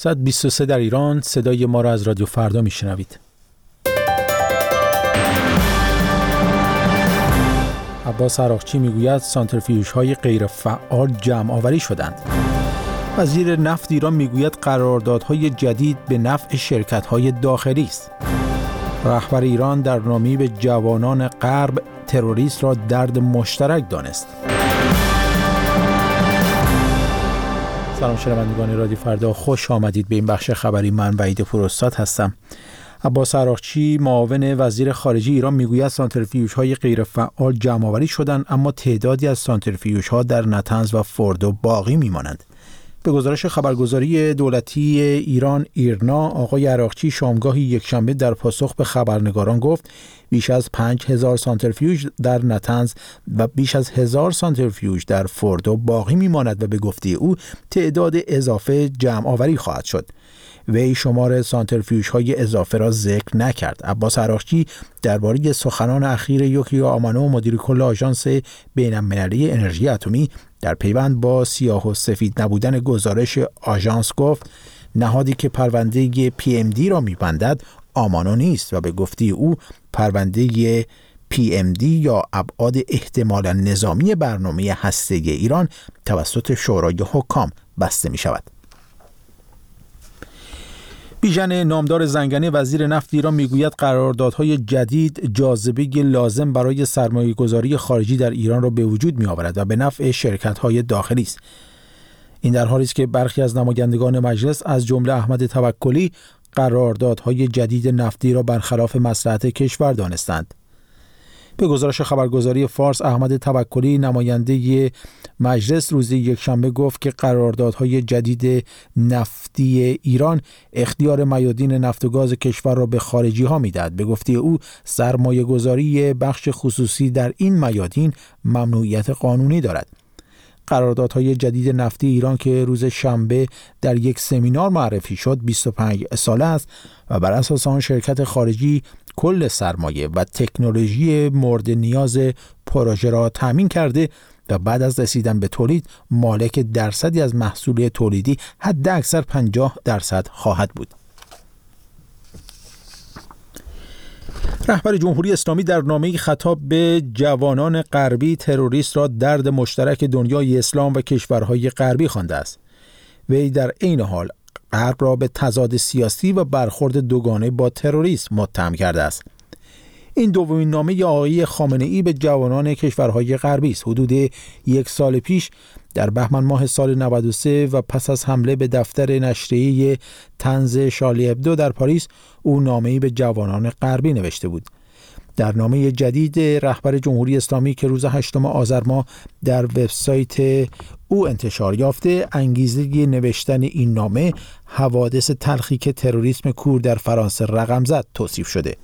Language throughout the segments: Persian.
123 در ایران صدای ما را از رادیو فردا میشنوید. عباس عراقچی می‌گوید سانترفیوژ های غیر فعال جمع آوری شدند. وزیر نفت ایران می‌گوید قراردادهای جدید به نفع شرکت های داخلی است. رهبر ایران در نامی به جوانان غرب تروریست را درد مشترک دانست. سلام شنوندگان رادیو فردا خوش آمدید. به این بخش خبری من وحید پروستاد هستم. عباس عراقچی معاون وزیر خارجه ایران می‌گوید سانترفیوژ های غیرفعال جمع شدند اما تعدادی از سانترفیوژ ها در نتنز و فردو باقی میمانند. به گزارش خبرگزاری دولتی ایران ایرنا آقای عراقچی شامگاهی یکشنبه در پاسخ به خبرنگاران گفت بیش از پنج هزار سانترفیوژ در نتنز و بیش از هزار سانترفیوژ در فوردو باقی میماند و به گفته او تعداد اضافه جمع آوری خواهد شد. وی شمار سانترفیوژ های اضافه را ذکر نکرد. عباس عراقچی درباره سخنان اخیر یوکیو آمانو مدیر کل آژانس بین‌المللی انرژی اتمی در پیوند با سیاه و سفید نبودن گزارش آژانس گفت نهادی که پرونده PMD را میبندد آمانو نیست و به گفتی او پرونده PMD یا ابعاد احتمالا نظامی برنامه هسته ایران توسط شورای حکام بسته می شود. بیژن نامدار زنگنه وزیر نفت ایران می‌گوید قراردادهای جدید جاذبه لازم برای سرمایه گذاری خارجی در ایران را به وجود می آورد و به نفع شرکت های داخلی است. این در حالی است که برخی از نمایندگان مجلس از جمله احمد توکلی قراردادهای جدید نفتی را برخلاف مصلحت کشور دانستند. به گزارش خبرگزاری فارس احمد توکلی نماینده مجلس روز یکشنبه گفت که قراردادهای جدید نفتی ایران اختیار میادین نفت و گاز کشور را به خارجی ها می‌دهد به گفته او سرمایه گذاری بخش خصوصی در این میادین ممنوعیت قانونی دارد قراردادهای جدید نفتی ایران که روز شنبه در یک سمینار معرفی شد 25 ساله است و بر اساس آن شرکت خارجی کل سرمایه و تکنولوژی مورد نیاز پروژه را تأمین کرده و بعد از رسیدن به تولید مالک درصدی از محصول تولیدی حد اکثر 50 درصد خواهد بود. رهبر جمهوری اسلامی در نامه خطاب به جوانان غربی تروریست را درد مشترک دنیای اسلام و کشورهای غربی خوانده است. وی در عین حال غرب را به تضاد سیاسی و برخورد دوگانه با تروریسم متهم کرده است. این دومین نامه آقای خامنه ای به جوانان کشورهای غربی است. حدود یک سال پیش در بهمن ماه سال 93 و پس از حمله به دفتر نشریه تنز شالی ابدو در پاریس او نامه‌ای به جوانان غربی نوشته بود. در نامه جدید رهبر جمهوری اسلامی که روز هشتم آذر ماه در وبسایت او انتشار یافته انگیزه نوشتن این نامه حوادث تلخی که تروریسم کور در فرانسه رقم زد توصیف شده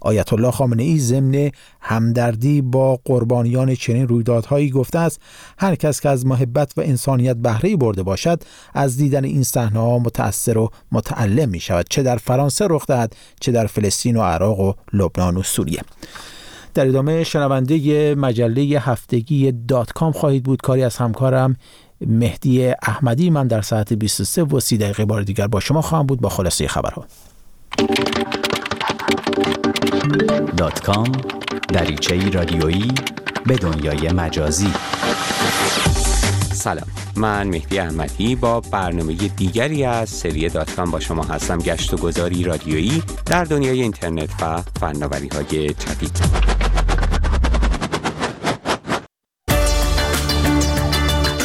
آیت الله خامنه ای ضمن همدردی با قربانیان چنین رویدادهایی گفته است هر کس که از محبت و انسانیت بهره برده باشد از دیدن این صحنه ها متأثر و متعلم می شود چه در فرانسه رخ دهد چه در فلسطین و عراق و لبنان و سوریه. در ادامه شنونده مجله هفتگی دات کام خواهید بود. کاری از همکارم مهدی احمدی. من در ساعت 23 و 30 دقیقه بار دیگر با شما خواهم بود. با خلاصه خبرها. دات دریچه رادیویی به دنیای مجازی. سلام من مهدی احمدی با برنامه دیگری از سری دات کام با شما هستم گشت و گذاری رادیویی در دنیای اینترنت و فناوری های جدید.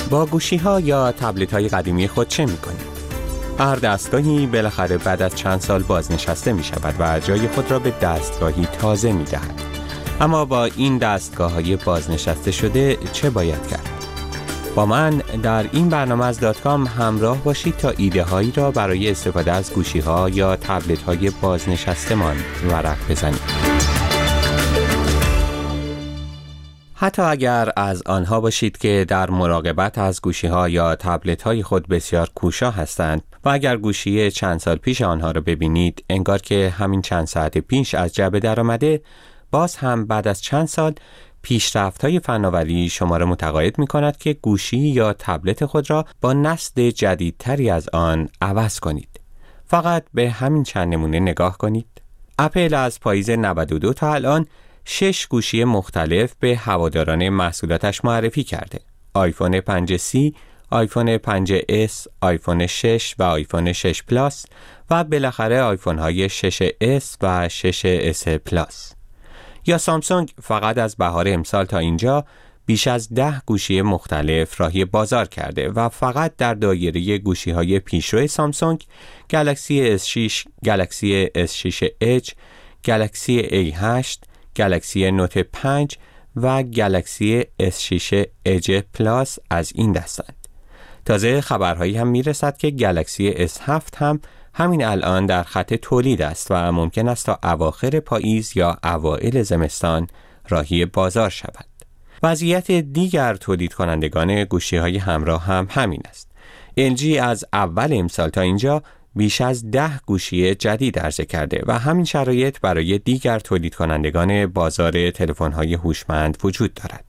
با گوشی ها یا تبلت های قدیمی خود چه می هر دستگاهی بالاخره بعد از چند سال بازنشسته می شود و جای خود را به دستگاهی تازه می دهد. اما با این دستگاه های بازنشسته شده چه باید کرد؟ با من در این برنامه از دات کام همراه باشید تا ایده هایی را برای استفاده از گوشی ها یا تبلت های بازنشستمان ورق بزنید. حتی اگر از آنها باشید که در مراقبت از گوشی ها یا تبلت های خود بسیار کوشا هستند و اگر گوشی چند سال پیش آنها را ببینید انگار که همین چند ساعت پیش از جبه درآمده باز هم بعد از چند سال پیشرفت های فناوری شما را متقاعد می کند که گوشی یا تبلت خود را با نسل جدیدتری از آن عوض کنید. فقط به همین چند نمونه نگاه کنید. اپل از پاییز 92 تا الان شش گوشی مختلف به هواداران محصولاتش معرفی کرده. آیفون 5C، آیفون 5S، آیفون 6 و آیفون 6 پلاس و بالاخره آیفون های 6S و 6S پلاس. یا سامسونگ فقط از بهار امسال تا اینجا بیش از ده گوشی مختلف راهی بازار کرده و فقط در دایره گوشی های پیشرو سامسونگ گلکسی S6، گلکسی S6 Edge، گلکسی A8، گلکسی نوت 5 و گلکسی S6 Edge پلاس از این دستند. تازه خبرهایی هم می‌رسد که گلکسی S7 هم همین الان در خط تولید است و ممکن است تا اواخر پاییز یا اوایل زمستان راهی بازار شود. وضعیت دیگر تولید کنندگان گوشی های همراه هم همین است. LG از اول امسال تا اینجا بیش از ده گوشی جدید عرضه کرده و همین شرایط برای دیگر تولید کنندگان بازار تلفن های هوشمند وجود دارد.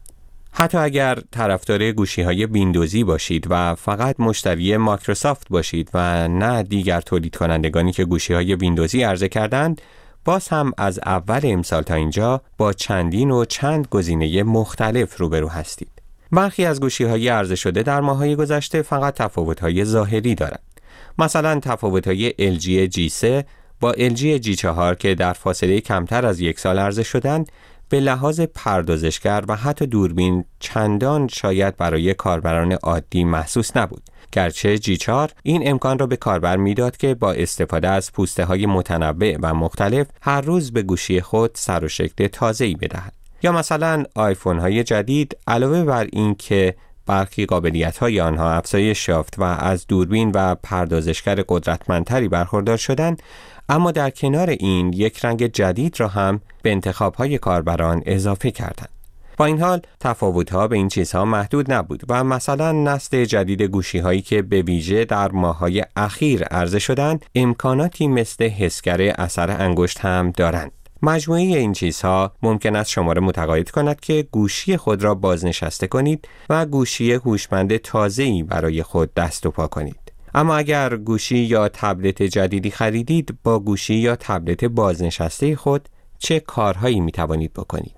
حتی اگر طرفدار گوشی های ویندوزی باشید و فقط مشتری مایکروسافت باشید و نه دیگر تولید کنندگانی که گوشی های ویندوزی عرضه کردند باز هم از اول امسال تا اینجا با چندین و چند گزینه مختلف روبرو هستید. برخی از گوشی های عرضه شده در ماهای گذشته فقط تفاوت های ظاهری دارند. مثلا تفاوت های LG G3 با LG G4 که در فاصله کمتر از یک سال عرضه شدند به لحاظ پردازشگر و حتی دوربین چندان شاید برای کاربران عادی محسوس نبود. گرچه G4 این امکان را به کاربر می‌داد که با استفاده از پوسته های متنوع و مختلف هر روز به گوشی خود سر و شکل تازه‌ای بدهد. یا مثلا آیفون های جدید علاوه بر این که برخی قابلیت های آنها افزایش یافت و از دوربین و پردازشگر قدرتمندتری برخوردار شدند اما در کنار این یک رنگ جدید را هم به انتخاب های کاربران اضافه کردند. با این حال تفاوت ها به این چیزها محدود نبود و مثلا نسل جدید گوشی هایی که به ویژه در ماهای اخیر عرضه شدند امکاناتی مثل حسگر اثر انگشت هم دارند. مجموعه این چیزها ممکن است شما را متقاعد کند که گوشی خود را بازنشسته کنید و گوشی هوشمند تازه‌ای برای خود دست و پا کنید. اما اگر گوشی یا تبلت جدیدی خریدید با گوشی یا تبلت بازنشسته خود چه کارهایی می توانید بکنید؟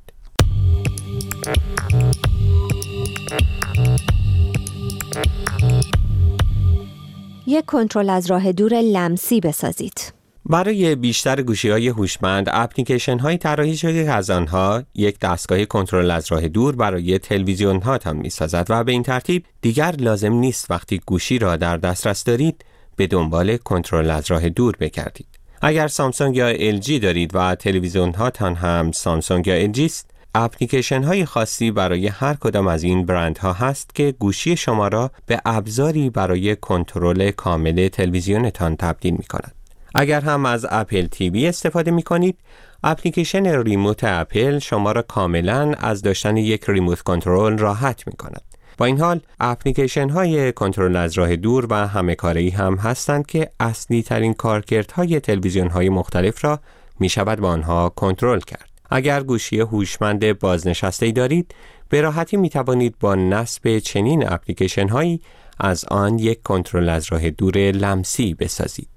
یک کنترل از راه دور لمسی بسازید. برای بیشتر گوشی های هوشمند اپلیکیشن های طراحی شده که از آنها یک دستگاه کنترل از راه دور برای تلویزیون ها تان می سازد و به این ترتیب دیگر لازم نیست وقتی گوشی را در دسترس دارید به دنبال کنترل از راه دور بگردید. اگر سامسونگ یا LG دارید و تلویزیون هاتان هم سامسونگ یا LG است اپلیکیشن های خاصی برای هر کدام از این برند ها هست که گوشی شما را به ابزاری برای کنترل کامل تلویزیونتان تبدیل می کند. اگر هم از اپل تیوی استفاده می کنید اپلیکیشن ریموت اپل شما را کاملا از داشتن یک ریموت کنترل راحت می کند. با این حال اپلیکیشن های کنترل از راه دور و همه کاری هم هستند که اصلی ترین کارکردهای تلویزیون های مختلف را می شود با آنها کنترل کرد. اگر گوشی هوشمند بازنشسته دارید به راحتی می توانید با نصب چنین اپلیکیشن هایی از آن یک کنترل از راه دور لمسی بسازید.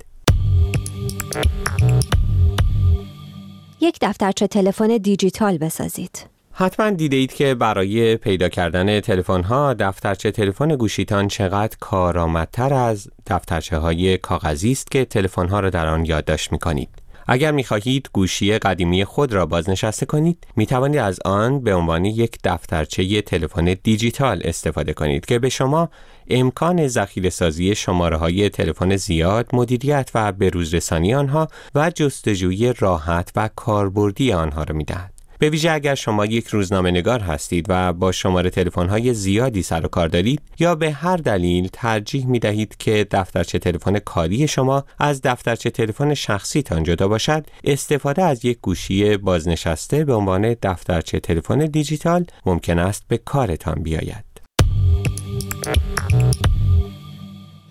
یک دفترچه تلفن دیجیتال بسازید. حتما دیده اید که برای پیدا کردن تلفن ها دفترچه تلفن گوشیتان چقدر کارآمدتر از دفترچه های کاغذی است که تلفن ها را در آن یادداشت می کنید. اگر می خواهید گوشی قدیمی خود را بازنشسته کنید می توانید از آن به عنوان یک دفترچه تلفن دیجیتال استفاده کنید که به شما امکان ذخیره سازی شماره های تلفن زیاد، مدیریت و بروزرسانی آنها و جستجوی راحت و کاربردی آنها را می دهد. به ویژه اگر شما یک روزنامه نگار هستید و با شماره تلفن های زیادی سر و کار دارید یا به هر دلیل ترجیح می دهید که دفترچه تلفن کاری شما از دفترچه تلفن شخصیتان جدا باشد استفاده از یک گوشی بازنشسته به عنوان دفترچه تلفن دیجیتال ممکن است به کارتان بیاید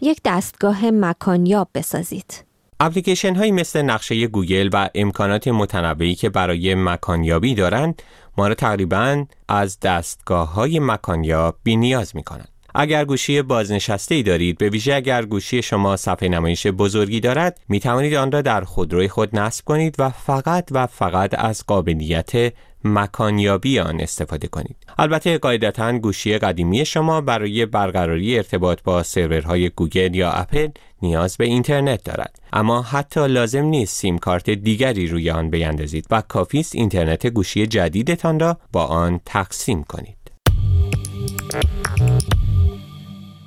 یک دستگاه مکان‌یاب بسازید. اپلیکیشن هایی مثل نقشه گوگل و امکانات متنوعی که برای مکانیابی دارند ما را تقریبا از دستگاه های مکان‌یاب بی نیاز می کنند. اگر گوشی بازنشسته ای دارید به ویژه اگر گوشی شما صفحه نمایش بزرگی دارد می توانید آن را در خودروی خود نصب کنید و فقط و فقط از قابلیت مکانیابی آن استفاده کنید. البته قاعدتا گوشی قدیمی شما برای برقراری ارتباط با سرورهای گوگل یا اپل نیاز به اینترنت دارد. اما حتی لازم نیست سیم کارت دیگری روی آن بیندازید و کافی است اینترنت گوشی جدیدتان را با آن تقسیم کنید.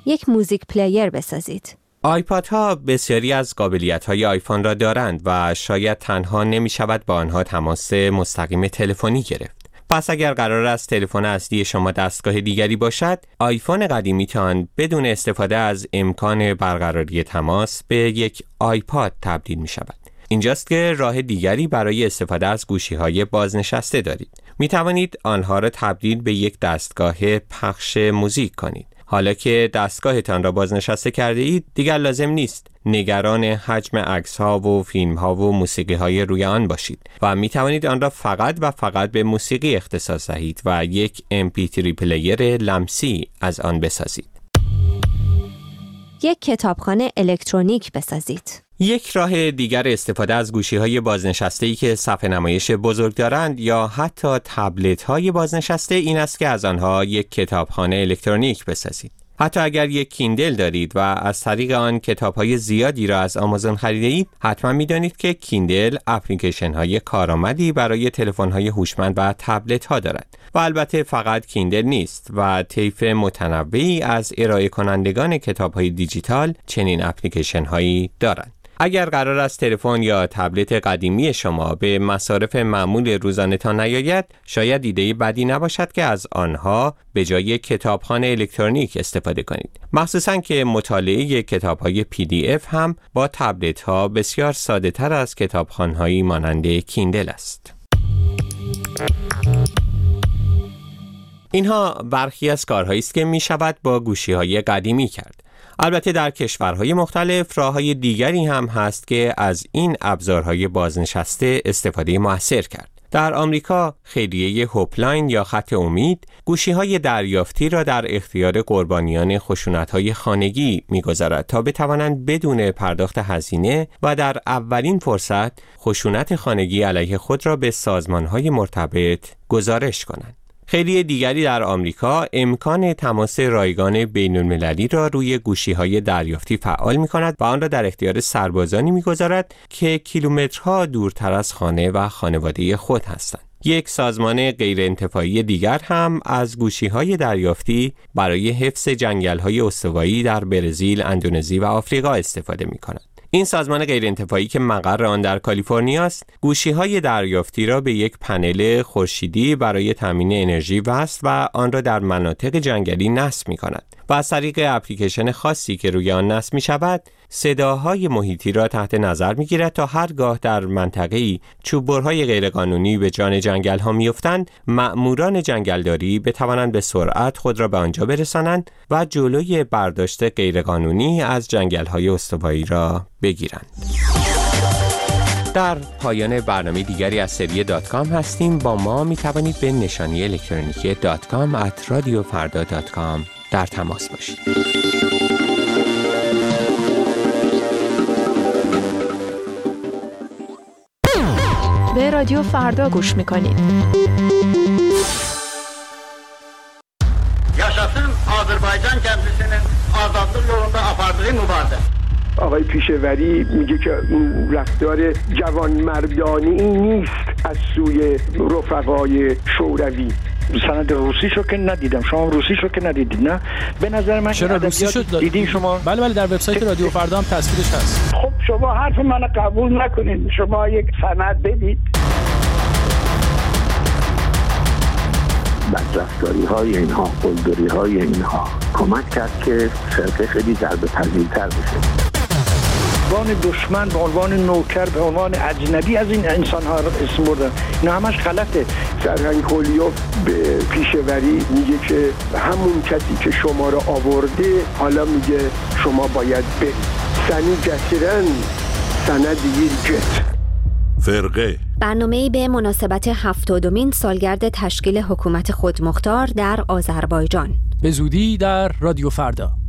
یک موزیک پلیر بسازید. آیپاد ها بسیاری از قابلیت های آیفون را دارند و شاید تنها نمی شود با آنها تماس مستقیم تلفنی گرفت. پس اگر قرار است تلفن اصلی شما دستگاه دیگری باشد، آیفون قدیمیتان بدون استفاده از امکان برقراری تماس به یک آیپاد تبدیل می شود. اینجاست که راه دیگری برای استفاده از گوشی های بازنشسته دارید. می توانید آنها را تبدیل به یک دستگاه پخش موزیک کنید. حالا که دستگاهتان را بازنشسته کرده اید دیگر لازم نیست نگران حجم عکس ها و فیلم ها و موسیقی های روی آن باشید و می توانید آن را فقط و فقط به موسیقی اختصاص دهید و یک MP3 پلیر لمسی از آن بسازید. یک کتابخانه الکترونیک بسازید. یک راه دیگر استفاده از گوشی های بازنشسته ای که صفحه نمایش بزرگ دارند یا حتی تبلت های بازنشسته این است که از آنها یک کتابخانه الکترونیک بسازید. حتی اگر یک کیندل دارید و از طریق آن کتاب های زیادی را از آمازون خریده اید حتما می‌دانید که کیندل اپلیکیشن های کارآمدی برای تلفن های هوشمند و تبلت ها دارد و البته فقط کیندل نیست و طیف متنوعی از ارائه کنندگان کتاب های دیجیتال چنین اپلیکیشن هایی دارند اگر قرار است تلفن یا تبلت قدیمی شما به مصارف معمول روزانهتان نیاید شاید ایده بدی نباشد که از آنها به جای کتابخانه الکترونیک استفاده کنید. مخصوصا که مطالعه کتاب های PDF هم با تبلت ها بسیار ساده تر از کتابخانه مانند کیندل است. اینها برخی از کارهایی است که می شود با گوشی های قدیمی کرد البته در کشورهای مختلف راه های دیگری هم هست که از این ابزارهای بازنشسته استفاده موثر کرد. در آمریکا خیریه هوپلاین یا خط امید گوشی های دریافتی را در اختیار قربانیان خشونت های خانگی می‌گذارد تا بتوانند بدون پرداخت هزینه و در اولین فرصت خشونت خانگی علیه خود را به سازمان های مرتبط گزارش کنند. خیلی دیگری در آمریکا امکان تماس رایگان بین المللی را روی گوشی های دریافتی فعال می کند و آن را در اختیار سربازانی می گذارد که کیلومترها دورتر از خانه و خانواده خود هستند. یک سازمان غیرانتفاعی دیگر هم از گوشی های دریافتی برای حفظ جنگل های استوایی در برزیل، اندونزی و آفریقا استفاده می کند. این سازمان غیرانتفاعی که مقر آن در کالیفرنیا است گوشی های دریافتی را به یک پنل خورشیدی برای تامین انرژی وصل و آن را در مناطق جنگلی نصب می کند و از طریق اپلیکیشن خاصی که روی آن نصب می شود صداهای محیطی را تحت نظر می گیرد تا هرگاه در منطقه چوببرهای غیرقانونی به جان جنگل ها میافتند مأموران جنگلداری بتوانند به سرعت خود را به آنجا برسانند و جلوی برداشت غیرقانونی از جنگل های استوایی را بگیرند. در پایان برنامه دیگری از سری دات کام هستیم. با ما می توانید به نشانی الکترونیکی دات‌کام at رادیو فردا dot com در تماس باشید. رادیو فردا گوش می‌کنید. Yaşasın yolunda apardığı mübarizə. آقای پیشوری میگه که اون رفتار جوانمردانه ای نیست از سوی رفقای شوروی. سند روسی شو که ندیدم. شما روسی شو که ندیدید نه؟ به نظر من چرا روسی شد؟ دیدین شما؟ بله بله در وبسایت رادیو فردا هم تصویرش هست. شما حرف من قبول نکنید شما یک سند بدید. بدرفتاری های اینها قلدری های اینها کمک کرد که فرقه خیلی ضربه پذیرتر بشه. عنوان دشمن به عنوان نوکر به عنوان اجنبی از این انسان ها اسم بردن. اینا همش غلطه. سرهنگ هولیوف به پیشوری میگه که همون کسی که شما رو آورده حالا میگه شما باید برید. سنی جسیرن سند جت فرقه. برنامه به مناسبت هفتادمین سالگرد تشکیل حکومت خودمختار در آذربایجان. به زودی در رادیو فردا.